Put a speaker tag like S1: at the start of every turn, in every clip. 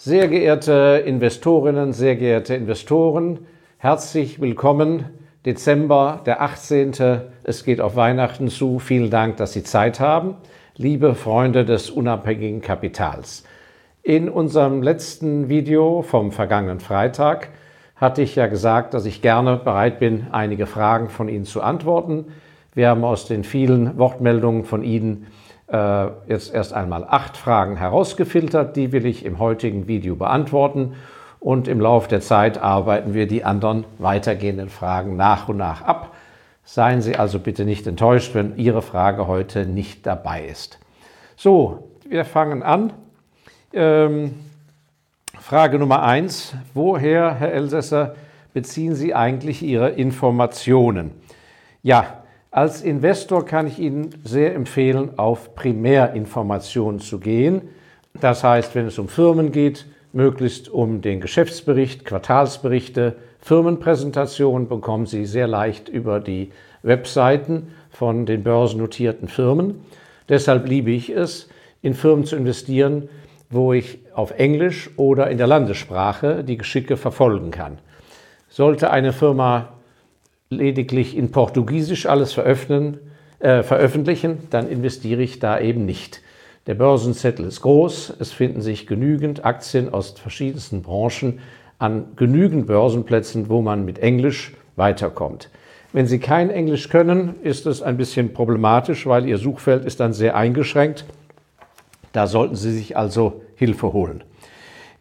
S1: Sehr geehrte Investorinnen, sehr geehrte Investoren, herzlich willkommen. Dezember, der 18. Es geht auf Weihnachten zu. Vielen Dank, dass Sie Zeit haben. Liebe Freunde des unabhängigen Kapitals. In unserem letzten Video vom vergangenen Freitag hatte ich ja gesagt, dass ich gerne bereit bin, einige Fragen von Ihnen zu antworten. Wir haben aus den vielen Wortmeldungen von Ihnen jetzt erst einmal acht Fragen herausgefiltert. Die will ich im heutigen Video beantworten. Und im Laufe der Zeit arbeiten wir die anderen weitergehenden Fragen nach und nach ab. Seien Sie also bitte nicht enttäuscht, wenn Ihre Frage heute nicht dabei ist. So, wir fangen an. Ähm, Frage Nummer eins. Woher, Herr Elsässer, beziehen Sie eigentlich Ihre Informationen? Ja, als Investor kann ich Ihnen sehr empfehlen, auf Primärinformationen zu gehen. Das heißt, wenn es um Firmen geht, möglichst um den Geschäftsbericht, Quartalsberichte, Firmenpräsentationen bekommen Sie sehr leicht über die Webseiten von den börsennotierten Firmen. Deshalb liebe ich es, in Firmen zu investieren, wo ich auf Englisch oder in der Landessprache die Geschicke verfolgen kann. Sollte eine Firma lediglich in Portugiesisch alles äh, veröffentlichen, dann investiere ich da eben nicht. Der Börsenzettel ist groß, es finden sich genügend Aktien aus verschiedensten Branchen an genügend Börsenplätzen, wo man mit Englisch weiterkommt. Wenn Sie kein Englisch können, ist es ein bisschen problematisch, weil Ihr Suchfeld ist dann sehr eingeschränkt. Da sollten Sie sich also Hilfe holen.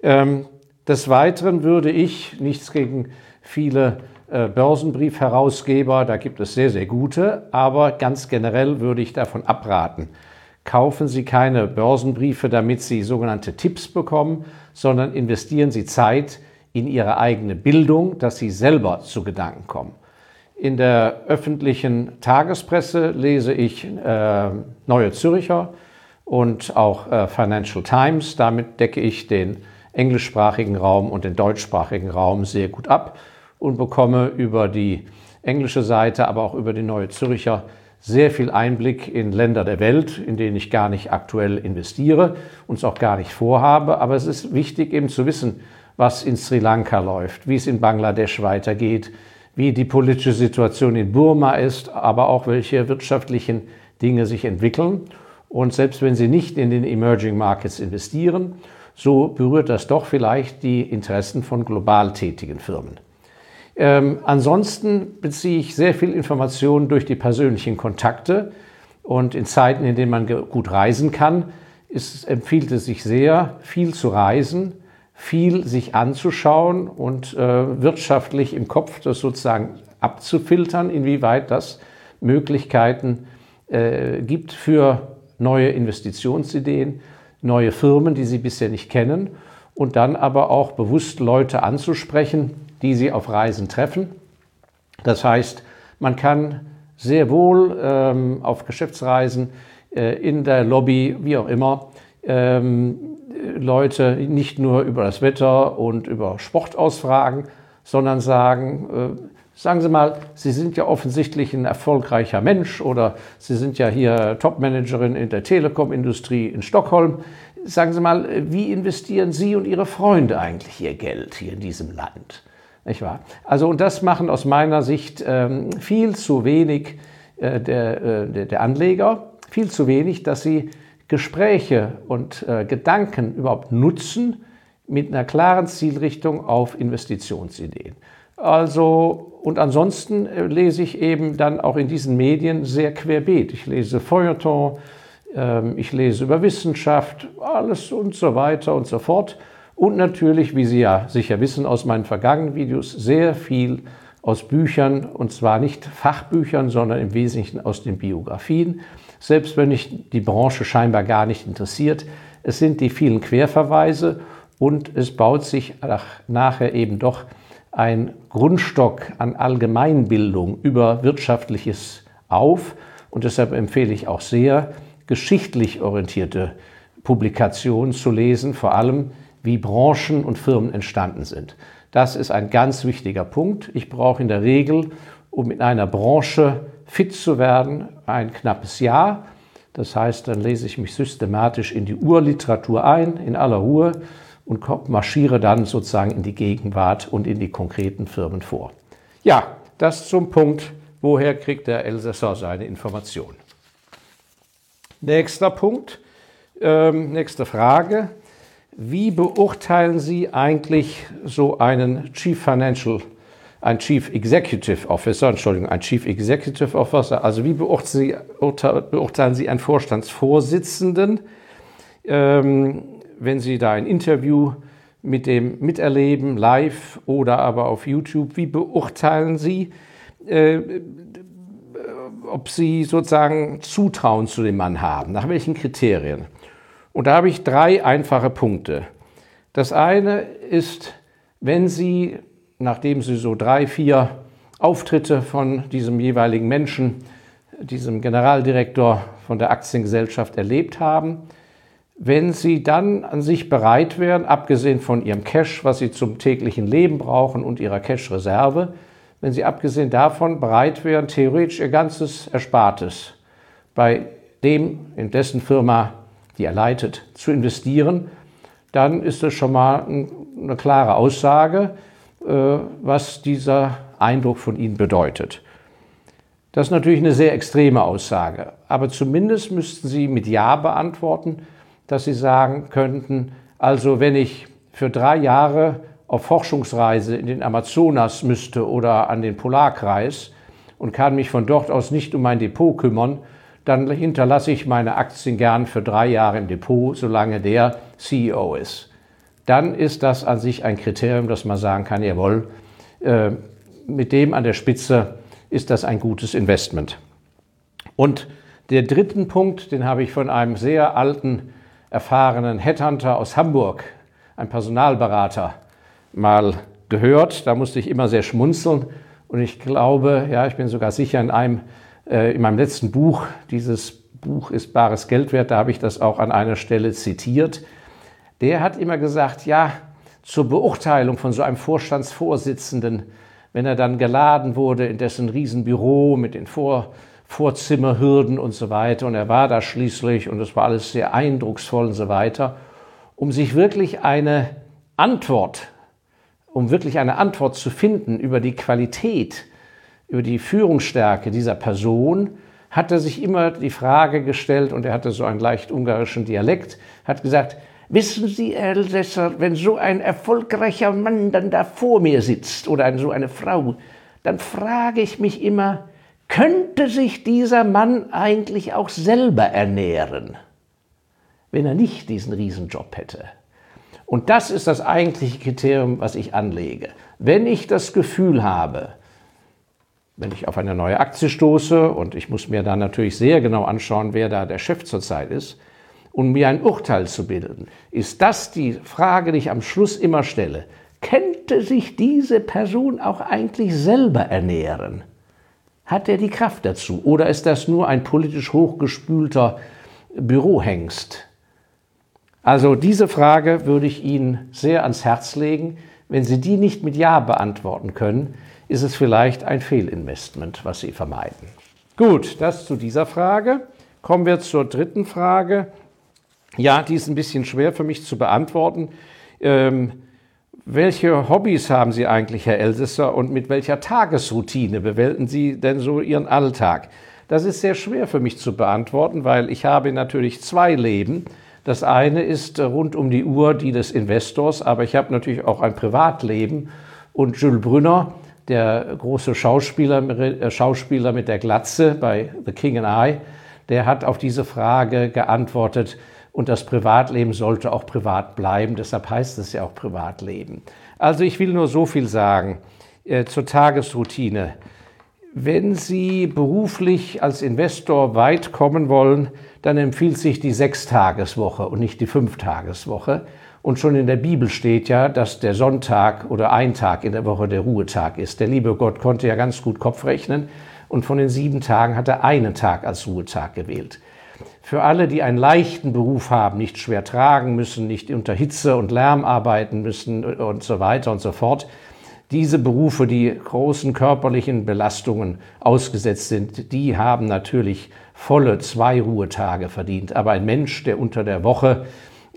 S1: Ähm, des Weiteren würde ich, nichts gegen viele Börsenbriefherausgeber, da gibt es sehr, sehr gute, aber ganz generell würde ich davon abraten. Kaufen Sie keine Börsenbriefe, damit Sie sogenannte Tipps bekommen, sondern investieren Sie Zeit in Ihre eigene Bildung, dass Sie selber zu Gedanken kommen. In der öffentlichen Tagespresse lese ich äh, Neue Zürcher und auch äh, Financial Times. Damit decke ich den englischsprachigen Raum und den deutschsprachigen Raum sehr gut ab und bekomme über die englische Seite, aber auch über die Neue Zürcher sehr viel Einblick in Länder der Welt, in denen ich gar nicht aktuell investiere und es auch gar nicht vorhabe. Aber es ist wichtig eben zu wissen, was in Sri Lanka läuft, wie es in Bangladesch weitergeht, wie die politische Situation in Burma ist, aber auch welche wirtschaftlichen Dinge sich entwickeln. Und selbst wenn Sie nicht in den Emerging Markets investieren, so berührt das doch vielleicht die Interessen von global tätigen Firmen. Ähm, ansonsten beziehe ich sehr viel Informationen durch die persönlichen Kontakte. Und in Zeiten, in denen man gut reisen kann, ist, empfiehlt es sich sehr, viel zu reisen, viel sich anzuschauen und äh, wirtschaftlich im Kopf das sozusagen abzufiltern, inwieweit das Möglichkeiten äh, gibt für neue Investitionsideen, neue Firmen, die Sie bisher nicht kennen. Und dann aber auch bewusst Leute anzusprechen, die Sie auf Reisen treffen. Das heißt, man kann sehr wohl ähm, auf Geschäftsreisen äh, in der Lobby, wie auch immer, ähm, Leute nicht nur über das Wetter und über Sport ausfragen, sondern sagen, äh, sagen Sie mal, Sie sind ja offensichtlich ein erfolgreicher Mensch oder Sie sind ja hier Topmanagerin in der Telekom-Industrie in Stockholm. Sagen Sie mal, wie investieren Sie und Ihre Freunde eigentlich Ihr Geld hier in diesem Land? Nicht wahr? Also, und das machen aus meiner Sicht ähm, viel zu wenig äh, der, äh, der Anleger, viel zu wenig, dass sie Gespräche und äh, Gedanken überhaupt nutzen mit einer klaren Zielrichtung auf Investitionsideen. Also, und ansonsten äh, lese ich eben dann auch in diesen Medien sehr querbeet. Ich lese Feuilleton, äh, ich lese über Wissenschaft, alles und so weiter und so fort. Und natürlich, wie Sie ja sicher wissen aus meinen vergangenen Videos, sehr viel aus Büchern, und zwar nicht Fachbüchern, sondern im Wesentlichen aus den Biografien. Selbst wenn mich die Branche scheinbar gar nicht interessiert, es sind die vielen Querverweise und es baut sich nachher eben doch ein Grundstock an Allgemeinbildung über Wirtschaftliches auf. Und deshalb empfehle ich auch sehr, geschichtlich orientierte Publikationen zu lesen, vor allem wie Branchen und Firmen entstanden sind. Das ist ein ganz wichtiger Punkt. Ich brauche in der Regel, um in einer Branche fit zu werden, ein knappes Jahr. Das heißt, dann lese ich mich systematisch in die Urliteratur ein, in aller Ruhe und marschiere dann sozusagen in die Gegenwart und in die konkreten Firmen vor. Ja, das zum Punkt, woher kriegt der Elsässer seine Informationen. Nächster Punkt, ähm, nächste Frage. Wie beurteilen Sie eigentlich so einen Chief Financial, ein Chief Executive Officer, Entschuldigung, ein Chief Executive Officer, also wie beurteilen Sie, einen Vorstandsvorsitzenden, ähm, wenn Sie da ein Interview mit dem miterleben, live oder aber auf YouTube, wie beurteilen Sie, äh, ob Sie sozusagen Zutrauen zu dem Mann haben, nach welchen Kriterien? Und da habe ich drei einfache Punkte. Das eine ist, wenn Sie, nachdem Sie so drei, vier Auftritte von diesem jeweiligen Menschen, diesem Generaldirektor von der Aktiengesellschaft erlebt haben, wenn Sie dann an sich bereit wären, abgesehen von Ihrem Cash, was Sie zum täglichen Leben brauchen und Ihrer Cash-Reserve, wenn Sie abgesehen davon bereit wären, theoretisch Ihr ganzes Erspartes bei dem, in dessen Firma die er leitet, zu investieren, dann ist das schon mal eine klare Aussage, äh, was dieser Eindruck von Ihnen bedeutet. Das ist natürlich eine sehr extreme Aussage, aber zumindest müssten Sie mit Ja beantworten, dass Sie sagen könnten, also wenn ich für drei Jahre auf Forschungsreise in den Amazonas müsste oder an den Polarkreis und kann mich von dort aus nicht um mein Depot kümmern, dann hinterlasse ich meine Aktien gern für drei Jahre im Depot, solange der CEO ist. Dann ist das an sich ein Kriterium, dass man sagen kann, jawohl, äh, mit dem an der Spitze ist das ein gutes Investment. Und der dritten Punkt, den habe ich von einem sehr alten, erfahrenen Headhunter aus Hamburg, ein Personalberater, mal gehört. Da musste ich immer sehr schmunzeln. Und ich glaube, ja, ich bin sogar sicher, in einem in meinem letzten Buch, dieses Buch ist bares Geld wert, da habe ich das auch an einer Stelle zitiert. Der hat immer gesagt, ja, zur Beurteilung von so einem Vorstandsvorsitzenden, wenn er dann geladen wurde in dessen Riesenbüro mit den Vor Vorzimmerhürden und so weiter, und er war da schließlich und es war alles sehr eindrucksvoll und so weiter, um sich wirklich eine Antwort, um wirklich eine Antwort zu finden über die Qualität über die Führungsstärke dieser Person hat er sich immer die Frage gestellt, und er hatte so einen leicht ungarischen Dialekt, hat gesagt, wissen Sie, Elsässer, wenn so ein erfolgreicher Mann dann da vor mir sitzt oder so eine Frau, dann frage ich mich immer, könnte sich dieser Mann eigentlich auch selber ernähren, wenn er nicht diesen Riesenjob hätte? Und das ist das eigentliche Kriterium, was ich anlege. Wenn ich das Gefühl habe, wenn ich auf eine neue Aktie stoße und ich muss mir dann natürlich sehr genau anschauen, wer da der Chef zurzeit ist, um mir ein Urteil zu bilden, ist das die Frage, die ich am Schluss immer stelle. Könnte sich diese Person auch eigentlich selber ernähren? Hat er die Kraft dazu? Oder ist das nur ein politisch hochgespülter Bürohengst? Also diese Frage würde ich Ihnen sehr ans Herz legen. Wenn Sie die nicht mit Ja beantworten können, ist es vielleicht ein Fehlinvestment, was Sie vermeiden. Gut, das zu dieser Frage. Kommen wir zur dritten Frage. Ja, die ist ein bisschen schwer für mich zu beantworten. Ähm, welche Hobbys haben Sie eigentlich, Herr Elsässer, und mit welcher Tagesroutine bewältigen Sie denn so Ihren Alltag? Das ist sehr schwer für mich zu beantworten, weil ich habe natürlich zwei Leben. Das eine ist rund um die Uhr die des Investors, aber ich habe natürlich auch ein Privatleben. Und Jules Brünner der große Schauspieler, äh, Schauspieler mit der Glatze bei The King and I, der hat auf diese Frage geantwortet, und das Privatleben sollte auch privat bleiben, deshalb heißt es ja auch Privatleben. Also ich will nur so viel sagen äh, zur Tagesroutine. Wenn Sie beruflich als Investor weit kommen wollen, dann empfiehlt sich die Sechstageswoche und nicht die Fünftageswoche. Und schon in der Bibel steht ja, dass der Sonntag oder ein Tag in der Woche der Ruhetag ist. Der liebe Gott konnte ja ganz gut Kopf rechnen und von den sieben Tagen hat er einen Tag als Ruhetag gewählt. Für alle, die einen leichten Beruf haben, nicht schwer tragen müssen, nicht unter Hitze und Lärm arbeiten müssen und so weiter und so fort, diese Berufe, die großen körperlichen Belastungen ausgesetzt sind, die haben natürlich volle zwei Ruhetage verdient. Aber ein Mensch, der unter der Woche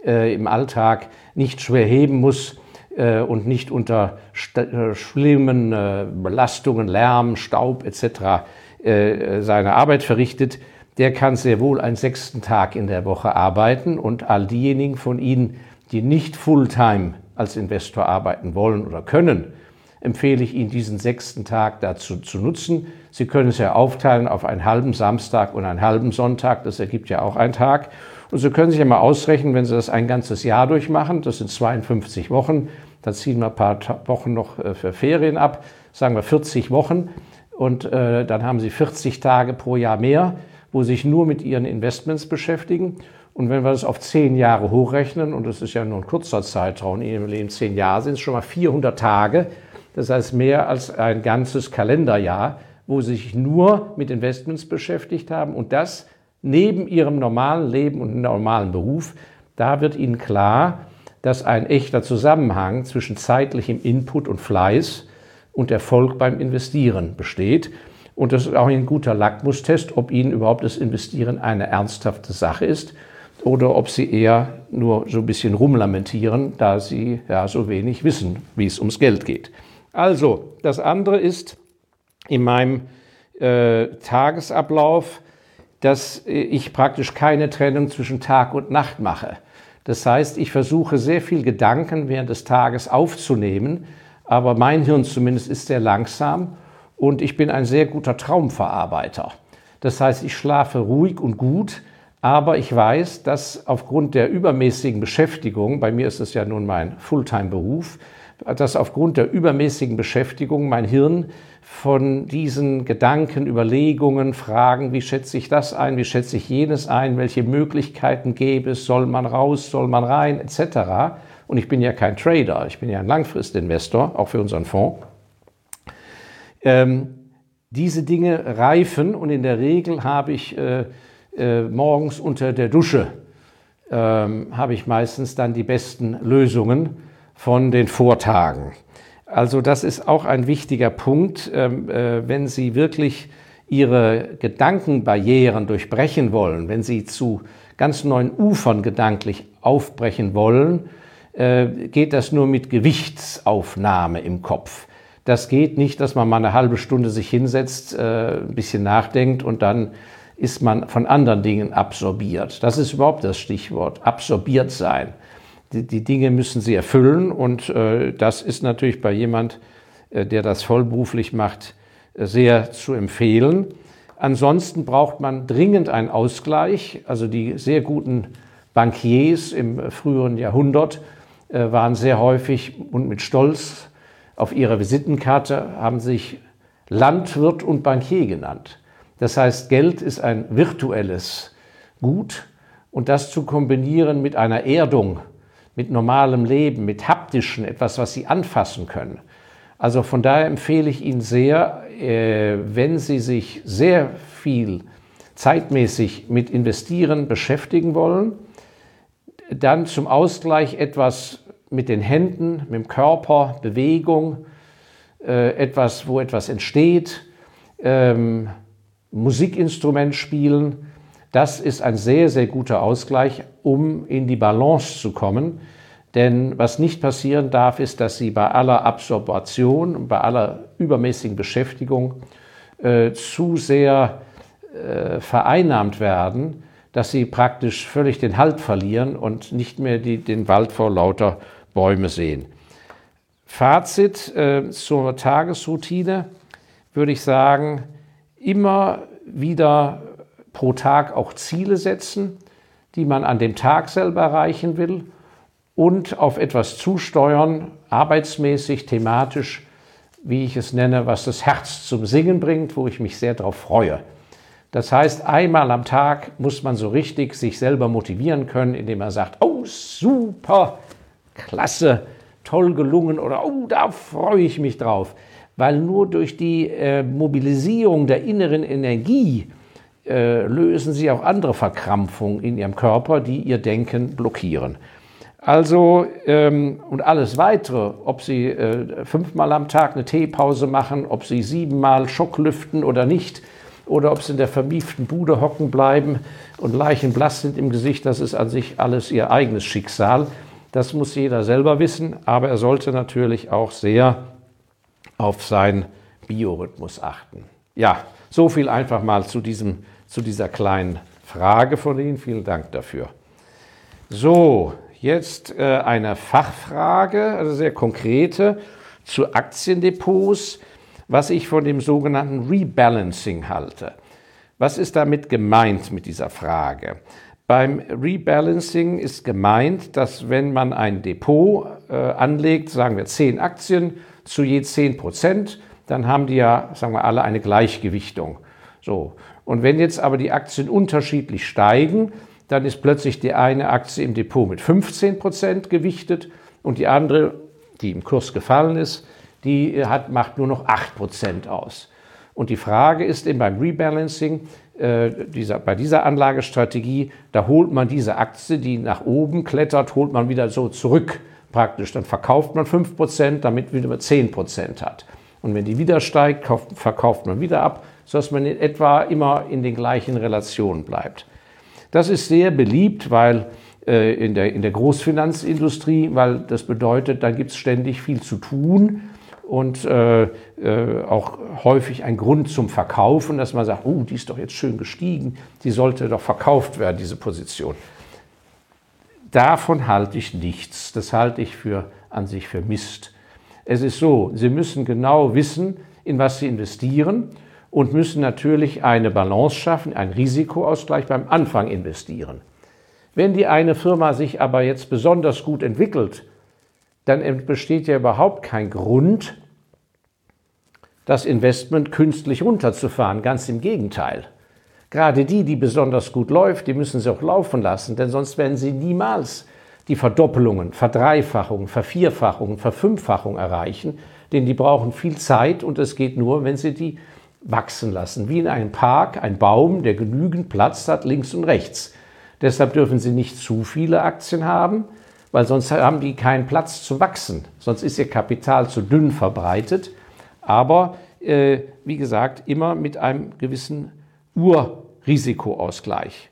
S1: im Alltag nicht schwer heben muss äh, und nicht unter äh, schlimmen äh, Belastungen, Lärm, Staub etc. Äh, seine Arbeit verrichtet, der kann sehr wohl einen sechsten Tag in der Woche arbeiten und all diejenigen von Ihnen, die nicht Fulltime als Investor arbeiten wollen oder können, empfehle ich Ihnen, diesen sechsten Tag dazu zu nutzen. Sie können es ja aufteilen auf einen halben Samstag und einen halben Sonntag, das ergibt ja auch einen Tag. Und Sie können sich ja mal ausrechnen, wenn Sie das ein ganzes Jahr durchmachen, das sind 52 Wochen, dann ziehen wir ein paar Wochen noch äh, für Ferien ab, sagen wir 40 Wochen und äh, dann haben Sie 40 Tage pro Jahr mehr, wo Sie sich nur mit Ihren Investments beschäftigen. Und wenn wir das auf zehn Jahre hochrechnen, und das ist ja nur ein kurzer Zeitraum, in Ihrem Leben zehn Jahre, sind es schon mal 400 Tage, das heißt mehr als ein ganzes Kalenderjahr, wo Sie sich nur mit Investments beschäftigt haben und das neben Ihrem normalen Leben und normalen Beruf. Da wird Ihnen klar, dass ein echter Zusammenhang zwischen zeitlichem Input und Fleiß und Erfolg beim Investieren besteht. Und das ist auch ein guter Lackmustest, ob Ihnen überhaupt das Investieren eine ernsthafte Sache ist oder ob Sie eher nur so ein bisschen rumlamentieren, da Sie ja so wenig wissen, wie es ums Geld geht. Also, das andere ist in meinem äh, Tagesablauf, dass ich praktisch keine Trennung zwischen Tag und Nacht mache. Das heißt, ich versuche sehr viel Gedanken während des Tages aufzunehmen, aber mein Hirn zumindest ist sehr langsam und ich bin ein sehr guter Traumverarbeiter. Das heißt, ich schlafe ruhig und gut, aber ich weiß, dass aufgrund der übermäßigen Beschäftigung, bei mir ist es ja nun mein Fulltime-Beruf, dass aufgrund der übermäßigen Beschäftigung mein Hirn von diesen Gedanken, Überlegungen, Fragen, wie schätze ich das ein, wie schätze ich jenes ein, welche Möglichkeiten gäbe es, soll man raus, soll man rein, etc. Und ich bin ja kein Trader, ich bin ja ein Langfristinvestor, auch für unseren Fonds. Ähm, diese Dinge reifen und in der Regel habe ich äh, äh, morgens unter der Dusche, ähm, habe ich meistens dann die besten Lösungen von den Vortagen. Also das ist auch ein wichtiger Punkt, ähm, äh, wenn Sie wirklich Ihre Gedankenbarrieren durchbrechen wollen, wenn Sie zu ganz neuen Ufern gedanklich aufbrechen wollen, äh, geht das nur mit Gewichtsaufnahme im Kopf. Das geht nicht, dass man mal eine halbe Stunde sich hinsetzt, äh, ein bisschen nachdenkt und dann ist man von anderen Dingen absorbiert. Das ist überhaupt das Stichwort, absorbiert sein die, die Dinge müssen sie erfüllen und äh, das ist natürlich bei jemand, äh, der das vollberuflich macht, äh, sehr zu empfehlen. Ansonsten braucht man dringend einen Ausgleich. Also die sehr guten Bankiers im früheren Jahrhundert äh, waren sehr häufig und mit Stolz auf ihrer Visitenkarte haben sich Landwirt und Bankier genannt. Das heißt, Geld ist ein virtuelles Gut und das zu kombinieren mit einer Erdung mit normalem Leben, mit haptischen, etwas, was Sie anfassen können. Also von daher empfehle ich Ihnen sehr, äh, wenn Sie sich sehr viel zeitmäßig mit Investieren beschäftigen wollen, dann zum Ausgleich etwas mit den Händen, mit dem Körper, Bewegung, äh, etwas, wo etwas entsteht, ähm, Musikinstrument spielen, das ist ein sehr, sehr guter Ausgleich, um in die Balance zu kommen. Denn was nicht passieren darf, ist, dass Sie bei aller Absorption, bei aller übermäßigen Beschäftigung äh, zu sehr äh, vereinnahmt werden, dass Sie praktisch völlig den Halt verlieren und nicht mehr die, den Wald vor lauter Bäume sehen. Fazit äh, zur Tagesroutine würde ich sagen, immer wieder pro Tag auch Ziele setzen, die man an dem Tag selber erreichen will und auf etwas zusteuern, arbeitsmäßig, thematisch, wie ich es nenne, was das Herz zum Singen bringt, wo ich mich sehr darauf freue. Das heißt, einmal am Tag muss man so richtig sich selber motivieren können, indem man sagt, oh super, klasse, toll gelungen oder oh, da freue ich mich drauf. Weil nur durch die äh, Mobilisierung der inneren Energie äh, lösen sie auch andere Verkrampfungen in ihrem Körper, die ihr Denken blockieren. Also ähm, und alles weitere, ob Sie äh, fünfmal am Tag eine Teepause machen, ob Sie siebenmal Schocklüften oder nicht, oder ob sie in der vermieften Bude hocken bleiben und leichenblass sind im Gesicht, das ist an sich alles ihr eigenes Schicksal. Das muss jeder selber wissen, aber er sollte natürlich auch sehr auf seinen Biorhythmus achten. Ja, so viel einfach mal zu, diesem, zu dieser kleinen Frage von Ihnen. Vielen Dank dafür. So, jetzt äh, eine Fachfrage, also sehr konkrete, zu Aktiendepots was ich von dem sogenannten Rebalancing halte. Was ist damit gemeint mit dieser Frage? Beim Rebalancing ist gemeint, dass wenn man ein Depot äh, anlegt, sagen wir 10 Aktien zu je 10 Prozent, dann haben die ja, sagen wir alle, eine Gleichgewichtung. So. Und wenn jetzt aber die Aktien unterschiedlich steigen, dann ist plötzlich die eine Aktie im Depot mit 15 Prozent gewichtet und die andere, die im Kurs gefallen ist, die hat, macht nur noch 8% aus. Und die Frage ist eben beim Rebalancing, äh, dieser, bei dieser Anlagestrategie, da holt man diese Aktie, die nach oben klettert, holt man wieder so zurück praktisch. Dann verkauft man 5%, damit man wieder 10% hat. Und wenn die wieder steigt, kauft, verkauft man wieder ab, sodass man in etwa immer in den gleichen Relationen bleibt. Das ist sehr beliebt, weil äh, in, der, in der Großfinanzindustrie, weil das bedeutet, da gibt es ständig viel zu tun und äh, äh, auch häufig ein Grund zum Verkaufen, dass man sagt, oh, die ist doch jetzt schön gestiegen, die sollte doch verkauft werden, diese Position. Davon halte ich nichts. Das halte ich für an sich für Mist. Es ist so, Sie müssen genau wissen, in was Sie investieren und müssen natürlich eine Balance schaffen, einen Risikoausgleich beim Anfang investieren. Wenn die eine Firma sich aber jetzt besonders gut entwickelt, dann besteht ja überhaupt kein Grund, das Investment künstlich runterzufahren. Ganz im Gegenteil. Gerade die, die besonders gut läuft, die müssen sie auch laufen lassen, denn sonst werden sie niemals die Verdoppelungen, Verdreifachungen, Vervierfachungen, Verfünffachungen erreichen, denn die brauchen viel Zeit und es geht nur, wenn sie die wachsen lassen. Wie in einem Park, ein Baum, der genügend Platz hat, links und rechts. Deshalb dürfen sie nicht zu viele Aktien haben, weil sonst haben die keinen Platz zu wachsen. Sonst ist ihr Kapital zu dünn verbreitet. Aber äh, wie gesagt, immer mit einem gewissen Urrisikoausgleich.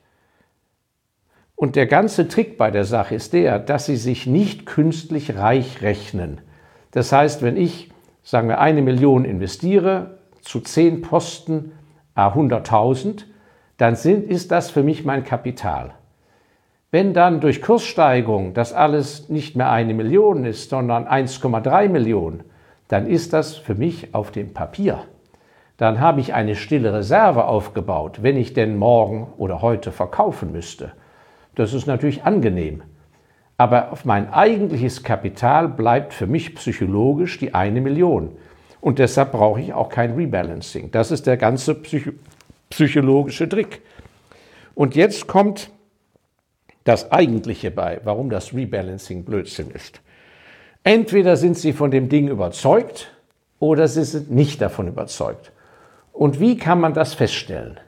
S1: Und der ganze Trick bei der Sache ist der, dass sie sich nicht künstlich reich rechnen. Das heißt, wenn ich, sagen wir, eine Million investiere zu zehn Posten a 100.000, dann sind, ist das für mich mein Kapital. Wenn dann durch Kurssteigerung das alles nicht mehr eine Million ist, sondern 1,3 Millionen, dann ist das für mich auf dem Papier. Dann habe ich eine stille Reserve aufgebaut, wenn ich denn morgen oder heute verkaufen müsste. Das ist natürlich angenehm. Aber auf mein eigentliches Kapital bleibt für mich psychologisch die eine Million. Und deshalb brauche ich auch kein Rebalancing. Das ist der ganze Psych psychologische Trick. Und jetzt kommt das Eigentliche bei, warum das Rebalancing Blödsinn ist. Entweder sind Sie von dem Ding überzeugt oder Sie sind nicht davon überzeugt. Und wie kann man das feststellen?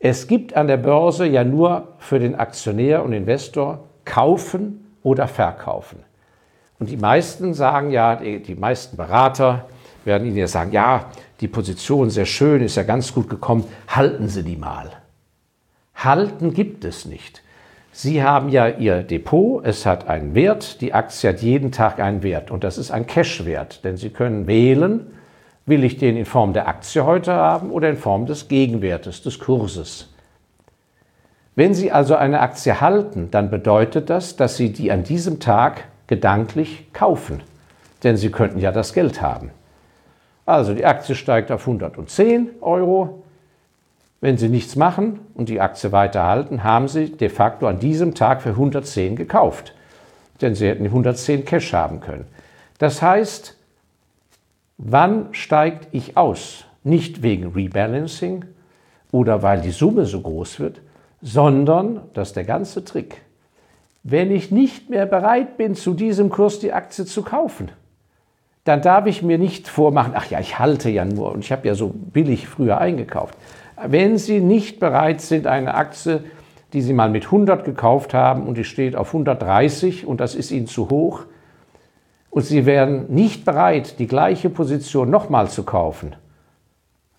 S1: Es gibt an der Börse ja nur für den Aktionär und Investor kaufen oder verkaufen. Und die meisten sagen ja, die, die meisten Berater werden Ihnen ja sagen, ja, die Position sehr schön, ist ja ganz gut gekommen, halten Sie die mal. Halten gibt es nicht. Sie haben ja Ihr Depot, es hat einen Wert, die Aktie hat jeden Tag einen Wert und das ist ein Cash-Wert, denn Sie können wählen, will ich den in Form der Aktie heute haben oder in Form des Gegenwertes, des Kurses. Wenn Sie also eine Aktie halten, dann bedeutet das, dass Sie die an diesem Tag gedanklich kaufen, denn Sie könnten ja das Geld haben. Also die Aktie steigt auf 110 Euro, wenn Sie nichts machen und die Aktie weiterhalten, haben Sie de facto an diesem Tag für 110 gekauft. Denn Sie hätten 110 Cash haben können. Das heißt, wann steigt ich aus? Nicht wegen Rebalancing oder weil die Summe so groß wird, sondern, das ist der ganze Trick, wenn ich nicht mehr bereit bin, zu diesem Kurs die Aktie zu kaufen, dann darf ich mir nicht vormachen, ach ja, ich halte ja nur und ich habe ja so billig früher eingekauft. Wenn Sie nicht bereit sind, eine Aktie, die Sie mal mit 100 gekauft haben und die steht auf 130 und das ist Ihnen zu hoch, und Sie wären nicht bereit, die gleiche Position nochmal zu kaufen,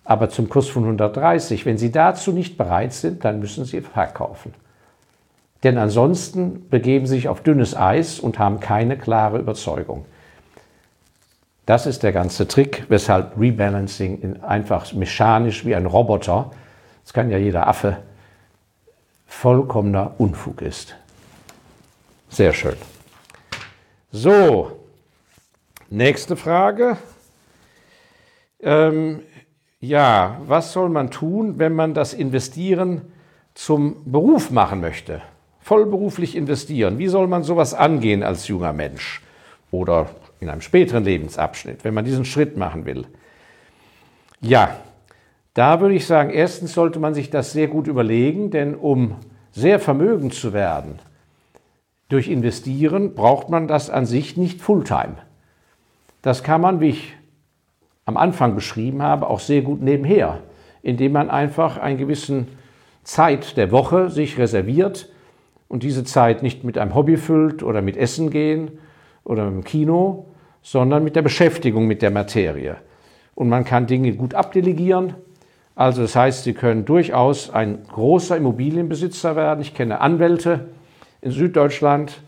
S1: aber zum Kurs von 130. Wenn Sie dazu nicht bereit sind, dann müssen Sie verkaufen. Denn ansonsten begeben Sie sich auf dünnes Eis und haben keine klare Überzeugung. Das ist der ganze Trick, weshalb Rebalancing einfach mechanisch wie ein Roboter, das kann ja jeder Affe, vollkommener Unfug ist. Sehr schön. So, nächste Frage. Ähm, ja, was soll man tun, wenn man das Investieren zum Beruf machen möchte? Vollberuflich investieren. Wie soll man sowas angehen als junger Mensch oder in einem späteren Lebensabschnitt, wenn man diesen Schritt machen will? Ja, da würde ich sagen, erstens sollte man sich das sehr gut überlegen, denn um sehr vermögend zu werden durch Investieren, braucht man das an sich nicht Fulltime. Das kann man, wie ich am Anfang beschrieben habe, auch sehr gut nebenher, indem man einfach einen gewissen Zeit der Woche sich reserviert und diese Zeit nicht mit einem Hobby füllt oder mit Essen gehen oder im Kino, sondern mit der Beschäftigung mit der Materie. Und man kann Dinge gut abdelegieren. Also das heißt, Sie können durchaus ein großer Immobilienbesitzer werden. Ich kenne Anwälte in Süddeutschland,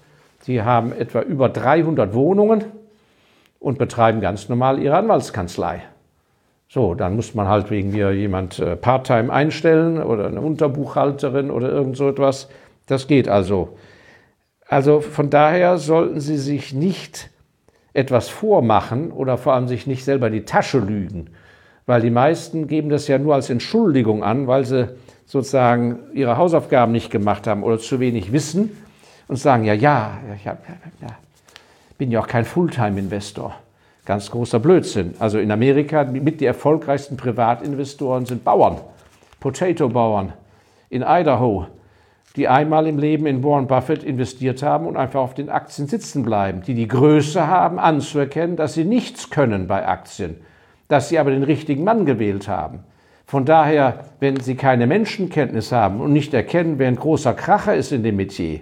S1: die haben etwa über 300 Wohnungen und betreiben ganz normal ihre Anwaltskanzlei. So, dann muss man halt wegen mir jemand äh, Part-Time einstellen oder eine Unterbuchhalterin oder irgend so etwas. Das geht also. Also von daher sollten Sie sich nicht etwas vormachen oder vor allem sich nicht selber in die Tasche lügen, weil die meisten geben das ja nur als Entschuldigung an, weil sie sozusagen ihre Hausaufgaben nicht gemacht haben oder zu wenig wissen und sagen, ja, ja, ich hab, ja, bin ja auch kein Fulltime-Investor. Ganz großer Blödsinn. Also in Amerika mit die erfolgreichsten Privatinvestoren sind Bauern, Potato-Bauern in Idaho, die einmal im Leben in Warren Buffett investiert haben und einfach auf den Aktien sitzen bleiben, die die Größe haben, anzuerkennen, dass sie nichts können bei Aktien, dass sie aber den richtigen Mann gewählt haben. Von daher, wenn Sie keine Menschenkenntnis haben und nicht erkennen, wer ein großer Kracher ist in dem Metier,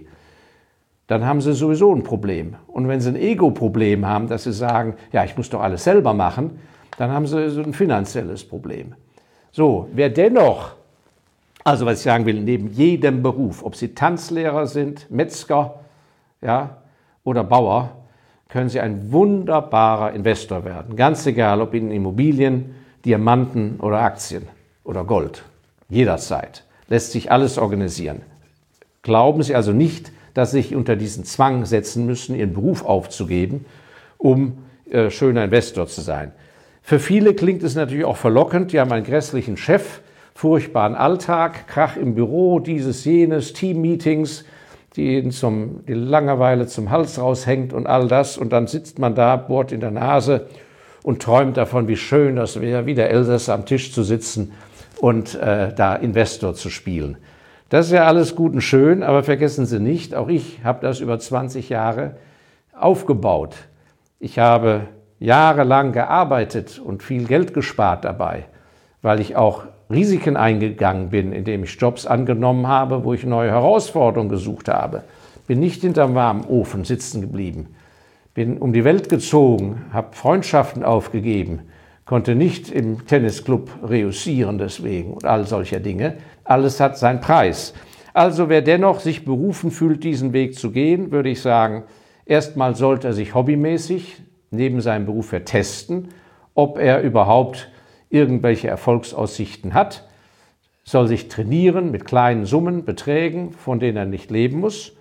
S1: dann haben sie sowieso ein Problem. Und wenn sie ein Ego-Problem haben, dass sie sagen, ja, ich muss doch alles selber machen, dann haben sie so ein finanzielles Problem. So, wer dennoch, also was ich sagen will, neben jedem Beruf, ob sie Tanzlehrer sind, Metzger ja, oder Bauer, können sie ein wunderbarer Investor werden. Ganz egal, ob in Immobilien, Diamanten oder Aktien oder Gold. Jederzeit lässt sich alles organisieren. Glauben Sie also nicht, dass sie sich unter diesen Zwang setzen müssen, ihren Beruf aufzugeben, um äh, schöner Investor zu sein. Für viele klingt es natürlich auch verlockend, die haben einen grässlichen Chef, furchtbaren Alltag, Krach im Büro, dieses, jenes, Teammeetings, die ihnen zum, die Langeweile zum Hals raushängt und all das. Und dann sitzt man da, bohrt in der Nase und träumt davon, wie schön das wäre, wie der Elsässer am Tisch zu sitzen und äh, da Investor zu spielen. Das ist ja alles gut und schön, aber vergessen Sie nicht, auch ich habe das über 20 Jahre aufgebaut. Ich habe jahrelang gearbeitet und viel Geld gespart dabei, weil ich auch Risiken eingegangen bin, indem ich Jobs angenommen habe, wo ich neue Herausforderungen gesucht habe. Bin nicht hinterm warmen Ofen sitzen geblieben, bin um die Welt gezogen, habe Freundschaften aufgegeben, konnte nicht im Tennisclub reüssieren deswegen und all solcher Dinge. Alles hat seinen Preis. Also wer dennoch sich berufen fühlt, diesen Weg zu gehen, würde ich sagen, erstmal sollte er sich hobbymäßig neben seinem Beruf testen, ob er überhaupt irgendwelche Erfolgsaussichten hat, soll sich trainieren mit kleinen Summen, Beträgen, von denen er nicht leben muss,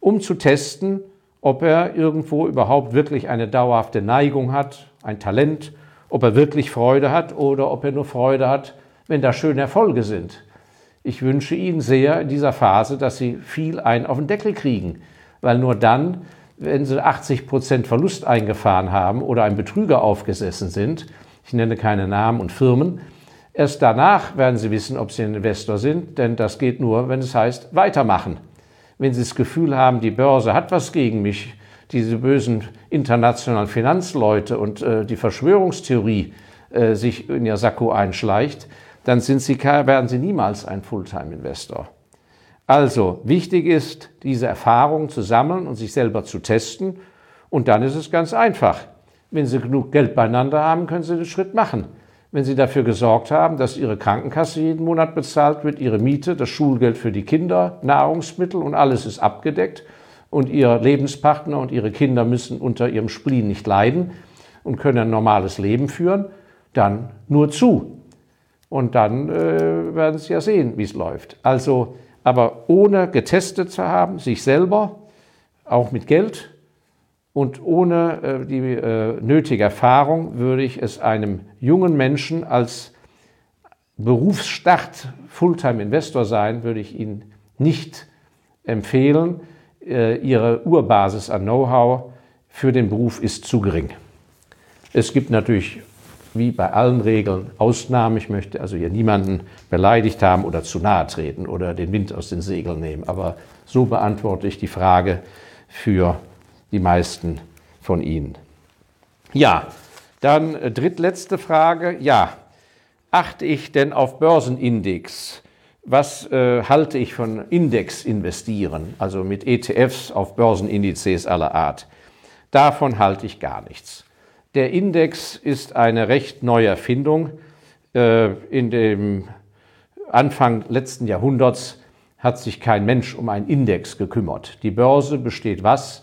S1: um zu testen, ob er irgendwo überhaupt wirklich eine dauerhafte Neigung hat, ein Talent, ob er wirklich Freude hat oder ob er nur Freude hat, wenn da schöne Erfolge sind. Ich wünsche Ihnen sehr in dieser Phase, dass Sie viel ein auf den Deckel kriegen, weil nur dann, wenn Sie 80 Prozent Verlust eingefahren haben oder ein Betrüger aufgesessen sind, ich nenne keine Namen und Firmen, erst danach werden Sie wissen, ob Sie ein Investor sind, denn das geht nur, wenn es heißt, weitermachen. Wenn Sie das Gefühl haben, die Börse hat was gegen mich, diese bösen internationalen Finanzleute und äh, die Verschwörungstheorie äh, sich in ihr Sakko einschleicht, dann sind sie, werden sie niemals ein Fulltime-Investor. Also wichtig ist, diese Erfahrung zu sammeln und sich selber zu testen. Und dann ist es ganz einfach. Wenn Sie genug Geld beieinander haben, können Sie den Schritt machen. wenn Sie dafür gesorgt haben, dass Ihre Krankenkasse jeden Monat bezahlt wird, Ihre Miete, das Schulgeld für die Kinder, Nahrungsmittel und alles ist abgedeckt und Ihr Lebenspartner und Ihre Kinder müssen unter Ihrem Spleen nicht leiden und können ein normales Leben führen, dann nur zu. Und dann äh, werden Sie ja sehen, wie es läuft. Also, aber ohne getestet zu haben, sich selber, auch mit Geld und ohne äh, die äh, nötige Erfahrung, würde ich es einem jungen Menschen als Berufsstart Fulltime-Investor sein, würde ich Ihnen nicht empfehlen. Äh, Ihre Urbasis an Know-how für den Beruf ist zu gering. Es gibt natürlich wie bei allen Regeln Ausnahmen. Ich möchte also hier niemanden beleidigt haben oder zu nahe treten oder den Wind aus den Segeln nehmen. Aber so beantworte ich die Frage für die meisten von Ihnen. Ja, dann äh, drittletzte Frage. Ja, achte ich denn auf Börsenindex? Was äh, halte ich von Index investieren, also mit ETFs auf Börsenindizes aller Art? Davon halte ich gar nichts. Der Index ist eine recht neue Erfindung. Äh, in dem Anfang letzten Jahrhunderts hat sich kein Mensch um einen Index gekümmert. Die Börse besteht was?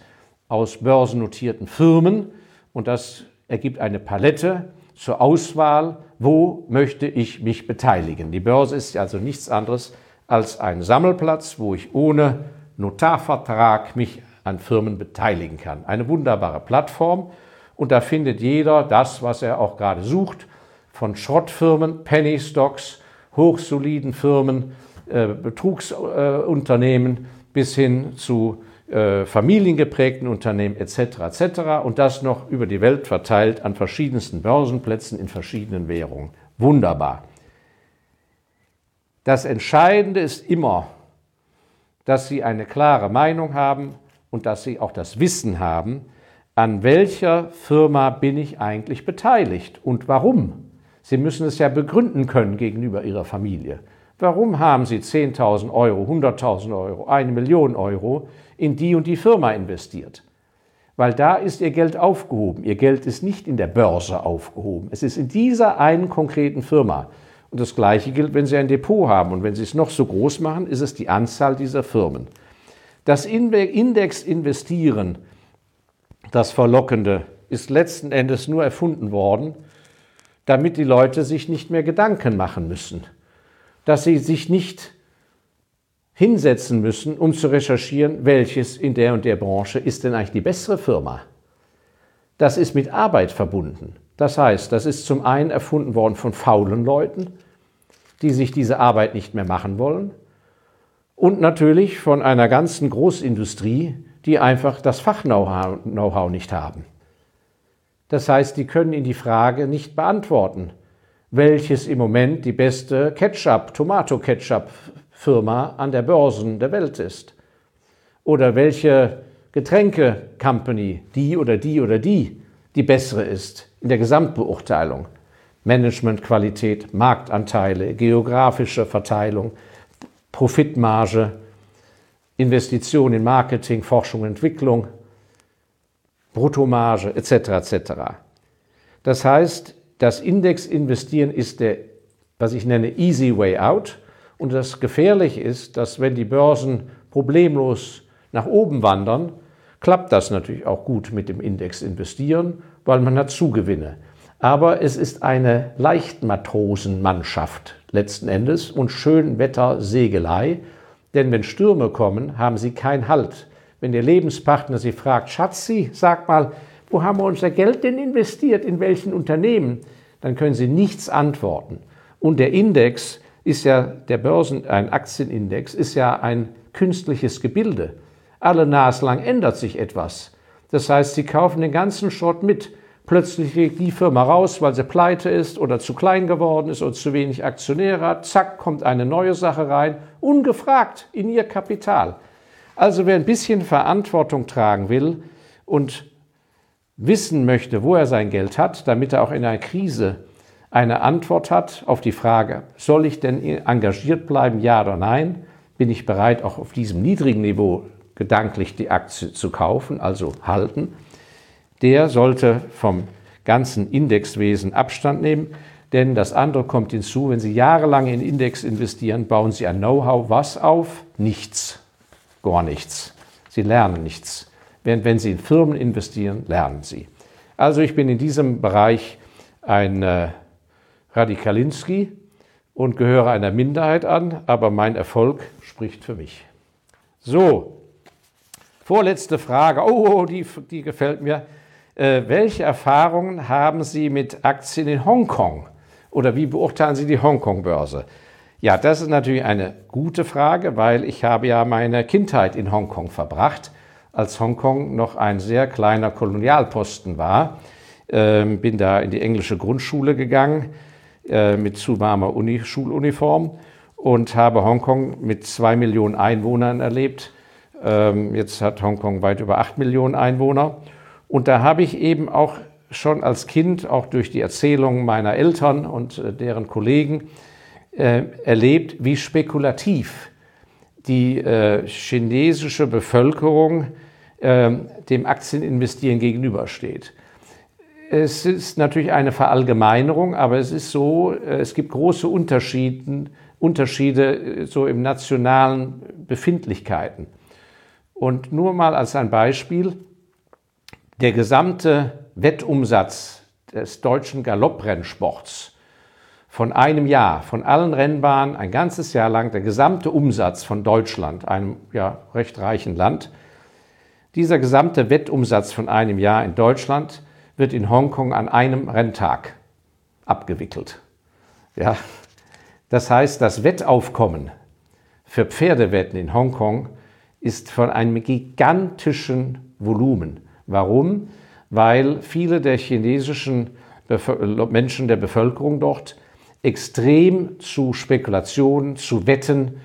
S1: Aus börsennotierten Firmen und das ergibt eine Palette zur Auswahl, wo möchte ich mich beteiligen. Die Börse ist also nichts anderes als ein Sammelplatz, wo ich ohne Notarvertrag mich an Firmen beteiligen kann. Eine wunderbare Plattform und da findet jeder das, was er auch gerade sucht, von Schrottfirmen, Penny Stocks, hochsoliden Firmen, äh, Betrugsunternehmen bis hin zu äh, familiengeprägten Unternehmen etc. etc. Und das noch über die Welt verteilt an verschiedensten Börsenplätzen in verschiedenen Währungen. Wunderbar. Das Entscheidende ist immer, dass Sie eine klare Meinung haben und dass Sie auch das Wissen haben, an welcher Firma bin ich eigentlich beteiligt und warum. Sie müssen es ja begründen können gegenüber Ihrer Familie. Warum haben Sie 10.000 Euro, 100.000 Euro, eine Million Euro in die und die Firma investiert? Weil da ist Ihr Geld aufgehoben. Ihr Geld ist nicht in der Börse aufgehoben. Es ist in dieser einen konkreten Firma. Und das Gleiche gilt, wenn Sie ein Depot haben. Und wenn Sie es noch so groß machen, ist es die Anzahl dieser Firmen. Das Index investieren das Verlockende ist letzten Endes nur erfunden worden, damit die Leute sich nicht mehr Gedanken machen müssen, dass sie sich nicht hinsetzen müssen, um zu recherchieren, welches in der und der Branche ist denn eigentlich die bessere Firma. Das ist mit Arbeit verbunden. Das heißt, das ist zum einen erfunden worden von faulen Leuten, die sich diese Arbeit nicht mehr machen wollen, und natürlich von einer ganzen Großindustrie, die einfach das Fach-Know-how nicht haben. Das heißt, die können Ihnen die Frage nicht beantworten, welches im Moment die beste Ketchup, Tomato-Ketchup-Firma an der Börsen der Welt ist. Oder welche Getränke-Company, die oder die oder die, die bessere ist in der Gesamtbeurteilung. Managementqualität, Marktanteile, geografische Verteilung, Profitmarge, Investitionen in Marketing, Forschung, Entwicklung, Bruttomarge etc. etc. Das heißt, das Indexinvestieren ist der, was ich nenne, easy way out. Und das Gefährliche ist, dass wenn die Börsen problemlos nach oben wandern, klappt das natürlich auch gut mit dem Index investieren, weil man hat Zugewinne. Aber es ist eine Leichtmatrosenmannschaft letzten Endes und Schönwettersegelei. Denn wenn Stürme kommen, haben sie keinen Halt. Wenn der Lebenspartner sie fragt, Schatzi, sag mal, wo haben wir unser Geld denn investiert, in welchen Unternehmen, dann können sie nichts antworten. Und der Index ist ja, der Börsen, ein Aktienindex, ist ja ein künstliches Gebilde. Alle naslang ändert sich etwas. Das heißt, sie kaufen den ganzen Schrott mit. Plötzlich geht die Firma raus, weil sie pleite ist oder zu klein geworden ist oder zu wenig Aktionäre hat. Zack, kommt eine neue Sache rein, ungefragt in ihr Kapital. Also wer ein bisschen Verantwortung tragen will und wissen möchte, wo er sein Geld hat, damit er auch in einer Krise eine Antwort hat auf die Frage, soll ich denn engagiert bleiben, ja oder nein, bin ich bereit, auch auf diesem niedrigen Niveau gedanklich die Aktie zu kaufen, also halten, der sollte vom ganzen Indexwesen Abstand nehmen. denn das andere kommt hinzu, wenn Sie jahrelang in Index investieren, bauen Sie ein Know-how was auf? Nichts. Gar nichts. Sie lernen nichts. Während wenn Sie in Firmen investieren, lernen Sie. Also ich bin in diesem Bereich ein äh, Radikalinski und gehöre einer Minderheit an, aber mein Erfolg spricht für mich. So, vorletzte Frage. Oh, oh die, die gefällt mir. Äh, welche Erfahrungen haben Sie mit Aktien in Hongkong? Oder wie beurteilen Sie die Hongkong-Börse? Ja, das ist natürlich eine gute Frage, weil ich habe ja meine Kindheit in Hongkong verbracht, als Hongkong noch ein sehr kleiner Kolonialposten war. Ähm, bin da in die englische Grundschule gegangen äh, mit zu warmer Uni Schuluniform und habe Hongkong mit zwei Millionen Einwohnern erlebt. Ähm, jetzt hat Hongkong weit über acht Millionen Einwohner. Und da habe ich eben auch schon als Kind, auch durch die Erzählungen meiner Eltern und äh, deren Kollegen, äh, erlebt, wie spekulativ die äh, chinesische Bevölkerung dem Aktieninvestieren gegenübersteht. Es ist natürlich eine Verallgemeinerung, aber es ist so, äh, es gibt große Unterschiede, Unterschiede äh, so im nationalen Befindlichkeiten. Und nur mal als ein Beispiel, der gesamte Wettumsatz des deutschen Galopprennsports von einem Jahr, von allen Rennbahnen, ein ganzes Jahr lang, der gesamte Umsatz von Deutschland, einem ja recht reichen Land, dieser gesamte Wettumsatz von einem Jahr in Deutschland wird in Hongkong an einem Renntag abgewickelt. Ja, das heißt, das Wettaufkommen für Pferdewetten in Hongkong ist von einem gigantischen Volumen. Warum? Weil viele der chinesischen Menschen der Bevölkerung dort extrem zu Spekulationen, zu Wetten,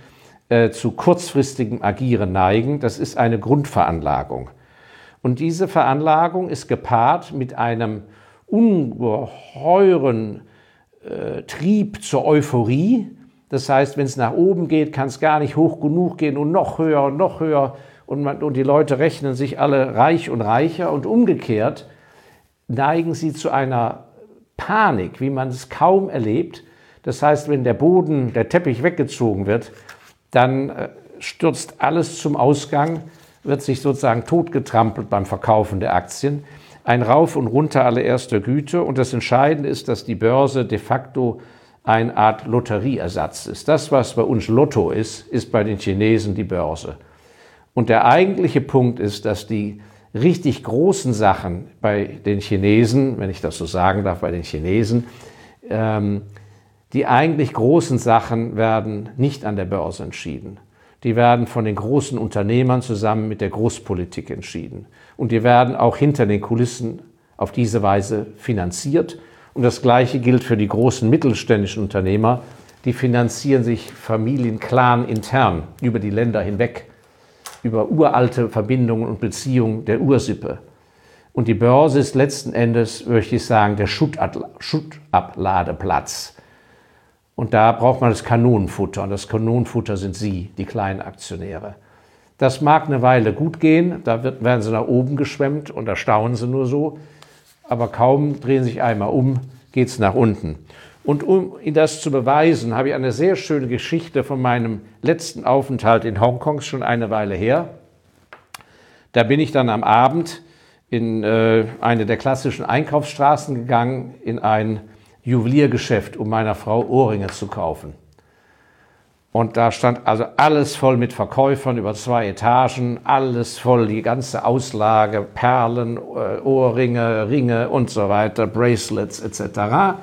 S1: äh, zu kurzfristigem Agieren neigen. Das ist eine Grundveranlagung. Und diese Veranlagung ist gepaart mit einem ungeheuren äh, Trieb zur Euphorie. Das heißt, wenn es nach oben geht, kann es gar nicht hoch genug gehen und noch höher und noch höher und, man, und die Leute rechnen sich alle reich und reicher und umgekehrt neigen sie zu einer Panik, wie man es kaum erlebt. Das heißt, wenn der Boden, der Teppich weggezogen wird, dann äh, stürzt alles zum Ausgang, wird sich sozusagen totgetrampelt beim Verkaufen der Aktien. Ein Rauf und Runter allererster Güte. Und das Entscheidende ist, dass die Börse de facto eine Art Lotterieersatz ist. Das, was bei uns Lotto ist, ist bei den Chinesen die Börse. Und der eigentliche Punkt ist, dass die richtig großen Sachen bei den Chinesen, wenn ich das so sagen darf, bei den Chinesen, ähm, die eigentlich großen Sachen werden nicht an der Börse entschieden. Die werden von den großen Unternehmern zusammen mit der Großpolitik entschieden. Und die werden auch hinter den Kulissen auf diese Weise finanziert. Und das Gleiche gilt für die großen mittelständischen Unternehmer. Die finanzieren sich Familien, Clan intern über die Länder hinweg über uralte Verbindungen und Beziehungen der Ursippe. Und die Börse ist letzten Endes, möchte ich sagen, der Schuttabladeplatz. Und da braucht man das Kanonenfutter. Und das Kanonenfutter sind Sie, die kleinen Aktionäre. Das mag eine Weile gut gehen, da wird, werden Sie nach oben geschwemmt und da staunen Sie nur so. Aber kaum drehen Sie sich einmal um, geht es nach unten. Und um Ihnen das zu beweisen, habe ich eine sehr schöne Geschichte von meinem letzten Aufenthalt in Hongkong, schon eine Weile her. Da bin ich dann am Abend in äh, eine der klassischen Einkaufsstraßen gegangen, in ein Juweliergeschäft, um meiner Frau Ohrringe zu kaufen. Und da stand also alles voll mit Verkäufern über zwei Etagen, alles voll, die ganze Auslage, Perlen, äh, Ohrringe, Ringe und so weiter, Bracelets etc.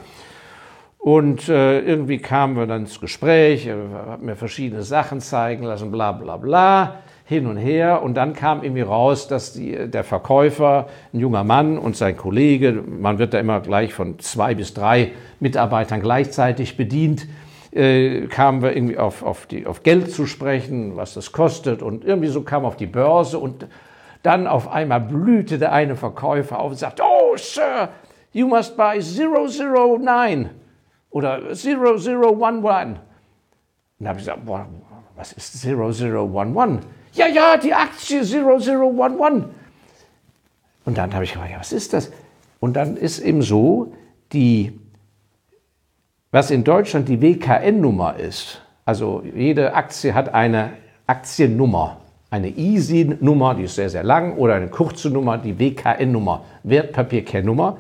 S1: Und äh, irgendwie kamen wir dann ins Gespräch, er hat mir verschiedene Sachen zeigen lassen, bla bla bla, hin und her. Und dann kam irgendwie raus, dass die, der Verkäufer, ein junger Mann und sein Kollege, man wird da immer gleich von zwei bis drei Mitarbeitern gleichzeitig bedient, äh, kamen wir irgendwie auf, auf, die, auf Geld zu sprechen, was das kostet. Und irgendwie so kam auf die Börse und dann auf einmal blühte der eine Verkäufer auf und sagte, oh Sir, you must buy 009 oder 0011. Und da habe ich gesagt, boah, was ist 0011? Ja, ja, die Aktie 0011. Und dann habe ich gefragt, ja, was ist das? Und dann ist eben so, die Was in Deutschland die WKN-Nummer ist, also jede Aktie hat eine Aktiennummer, eine Easy-Nummer, die ist sehr, sehr lang, oder eine kurze Nummer, die WKN-Nummer, Wertpapierkennnummer.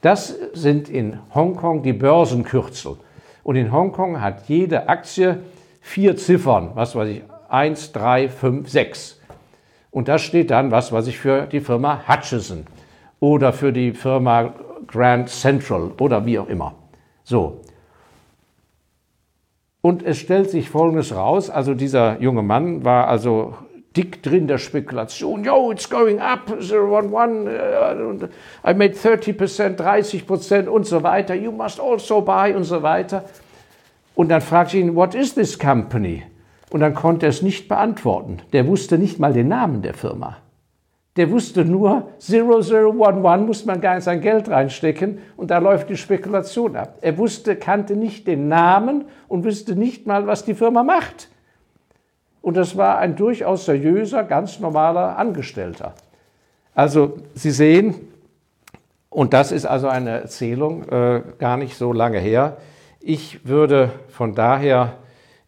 S1: Das sind in Hongkong die Börsenkürzel. Und in Hongkong hat jede Aktie vier Ziffern, was weiß ich, 1, 3, 5, 6. Und da steht dann, was weiß ich, für die Firma Hutchison oder für die Firma Grand Central oder wie auch immer. So, und es stellt sich Folgendes raus, also dieser junge Mann war also dick drin der Spekulation. Yo, it's going up, 011, uh, I made 30%, 30% und so weiter. You must also buy und so weiter. Und dann fragte ich ihn, what is this company? Und dann konnte er es nicht beantworten. Der wusste nicht mal den Namen der Firma. Der wusste nur, 0011 muss man gar nicht sein Geld reinstecken und da läuft die Spekulation ab. Er wusste, kannte nicht den Namen und wusste nicht mal, was die Firma macht. Und das war ein durchaus seriöser, ganz normaler Angestellter. Also Sie sehen, und das ist also eine Erzählung äh, gar nicht so lange her. Ich würde von daher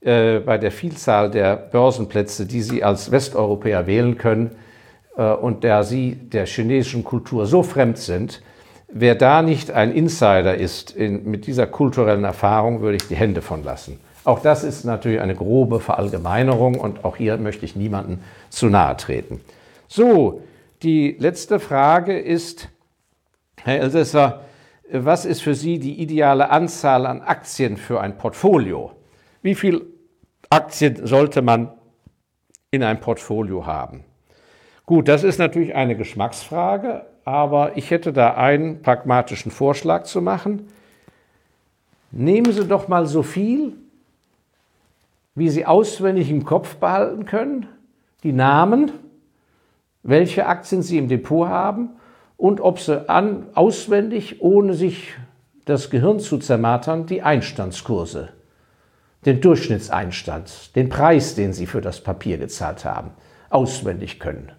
S1: äh, bei der Vielzahl der Börsenplätze, die Sie als Westeuropäer wählen können, äh, und der sie der chinesischen Kultur so fremd sind, wer da nicht ein Insider ist in, mit dieser kulturellen Erfahrung, würde ich die Hände von lassen. Auch das ist natürlich eine grobe Verallgemeinerung und auch hier möchte ich niemanden zu nahe treten. So, die letzte Frage ist, Herr Elsässer, was ist für Sie die ideale Anzahl an Aktien für ein Portfolio? Wie viele Aktien sollte man in einem Portfolio haben? Gut, das ist natürlich eine Geschmacksfrage, aber ich hätte da einen pragmatischen Vorschlag zu machen. Nehmen Sie doch mal so viel, wie Sie auswendig im Kopf behalten können, die Namen, welche Aktien Sie im Depot haben und ob Sie an, auswendig, ohne sich das Gehirn zu zermartern, die Einstandskurse, den Durchschnittseinstand, den Preis, den Sie für das Papier gezahlt haben, auswendig können.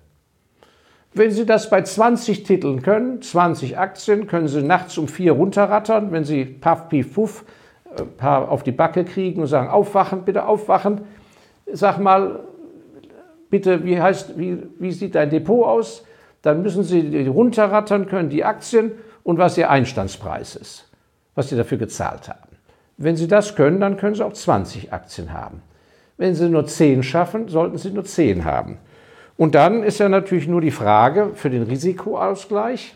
S1: Wenn Sie das bei 20 Titeln können, 20 Aktien, können Sie nachts um vier runterrattern, wenn Sie paff, pief, puff, ein äh, paar auf die Backe kriegen und sagen, aufwachen, bitte aufwachen. Sag mal, bitte, wie, heißt, wie, wie sieht dein Depot aus? Dann müssen Sie runterrattern können, die Aktien und was Ihr Einstandspreis ist, was Sie dafür gezahlt haben. Wenn Sie das können, dann können Sie auch 20 Aktien haben. Wenn Sie nur 10 schaffen, sollten Sie nur 10 haben. Und dann ist ja natürlich nur die Frage für den Risikoausgleich.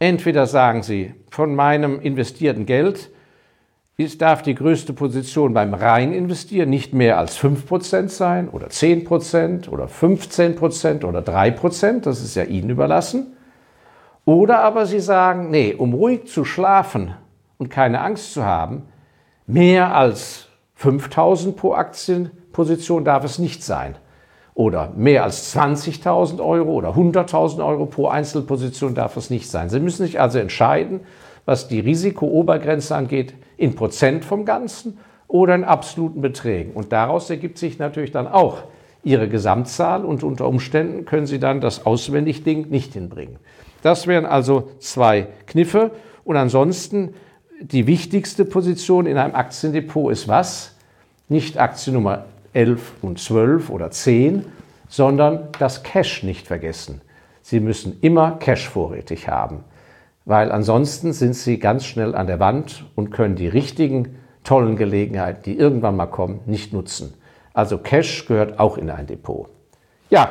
S1: Entweder sagen Sie, von meinem investierten Geld ist, darf die größte Position beim rein investieren nicht mehr als 5% sein oder 10% oder 15% oder 3%, das ist ja Ihnen überlassen. Oder aber Sie sagen, nee, um ruhig zu schlafen und keine Angst zu haben, mehr als 5000 pro Aktien Position darf es nicht sein. Oder mehr als 20.000 Euro oder 100.000 Euro pro Einzelposition darf es nicht sein. Sie müssen sich also entscheiden, was die Risikoobergrenze angeht, in Prozent vom Ganzen oder in absoluten Beträgen. Und daraus ergibt sich natürlich dann auch Ihre Gesamtzahl und unter Umständen können Sie dann das Auswendigding nicht hinbringen. Das wären also zwei Kniffe. Und ansonsten die wichtigste Position in einem Aktiendepot ist was? Nicht Aktiennummer 11 und 12 oder 10, sondern das Cash nicht vergessen. Sie müssen immer Cash vorrätig haben, weil ansonsten sind Sie ganz schnell an der Wand und können die richtigen tollen Gelegenheiten, die irgendwann mal kommen, nicht nutzen. Also Cash gehört auch in ein Depot. Ja,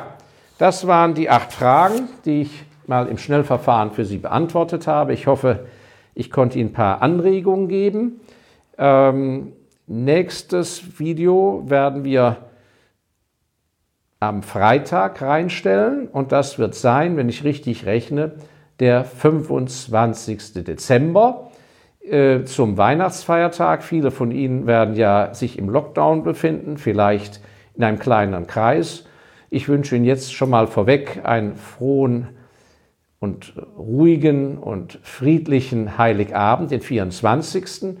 S1: das waren die acht Fragen, die ich mal im Schnellverfahren für Sie beantwortet habe. Ich hoffe, ich konnte Ihnen ein paar Anregungen geben. Ähm, Nächstes Video werden wir am Freitag reinstellen und das wird sein, wenn ich richtig rechne, der 25. Dezember äh, zum Weihnachtsfeiertag. Viele von Ihnen werden ja sich im Lockdown befinden, vielleicht in einem kleineren Kreis. Ich wünsche Ihnen jetzt schon mal vorweg einen frohen und ruhigen und friedlichen Heiligabend, den 24.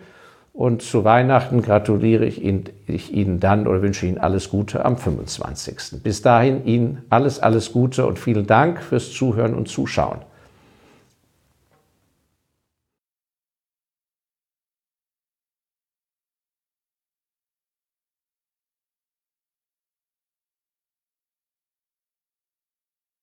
S1: Und zu Weihnachten gratuliere ich Ihnen, ich Ihnen dann oder wünsche Ihnen alles Gute am 25. Bis dahin Ihnen alles, alles Gute und vielen Dank fürs Zuhören und Zuschauen.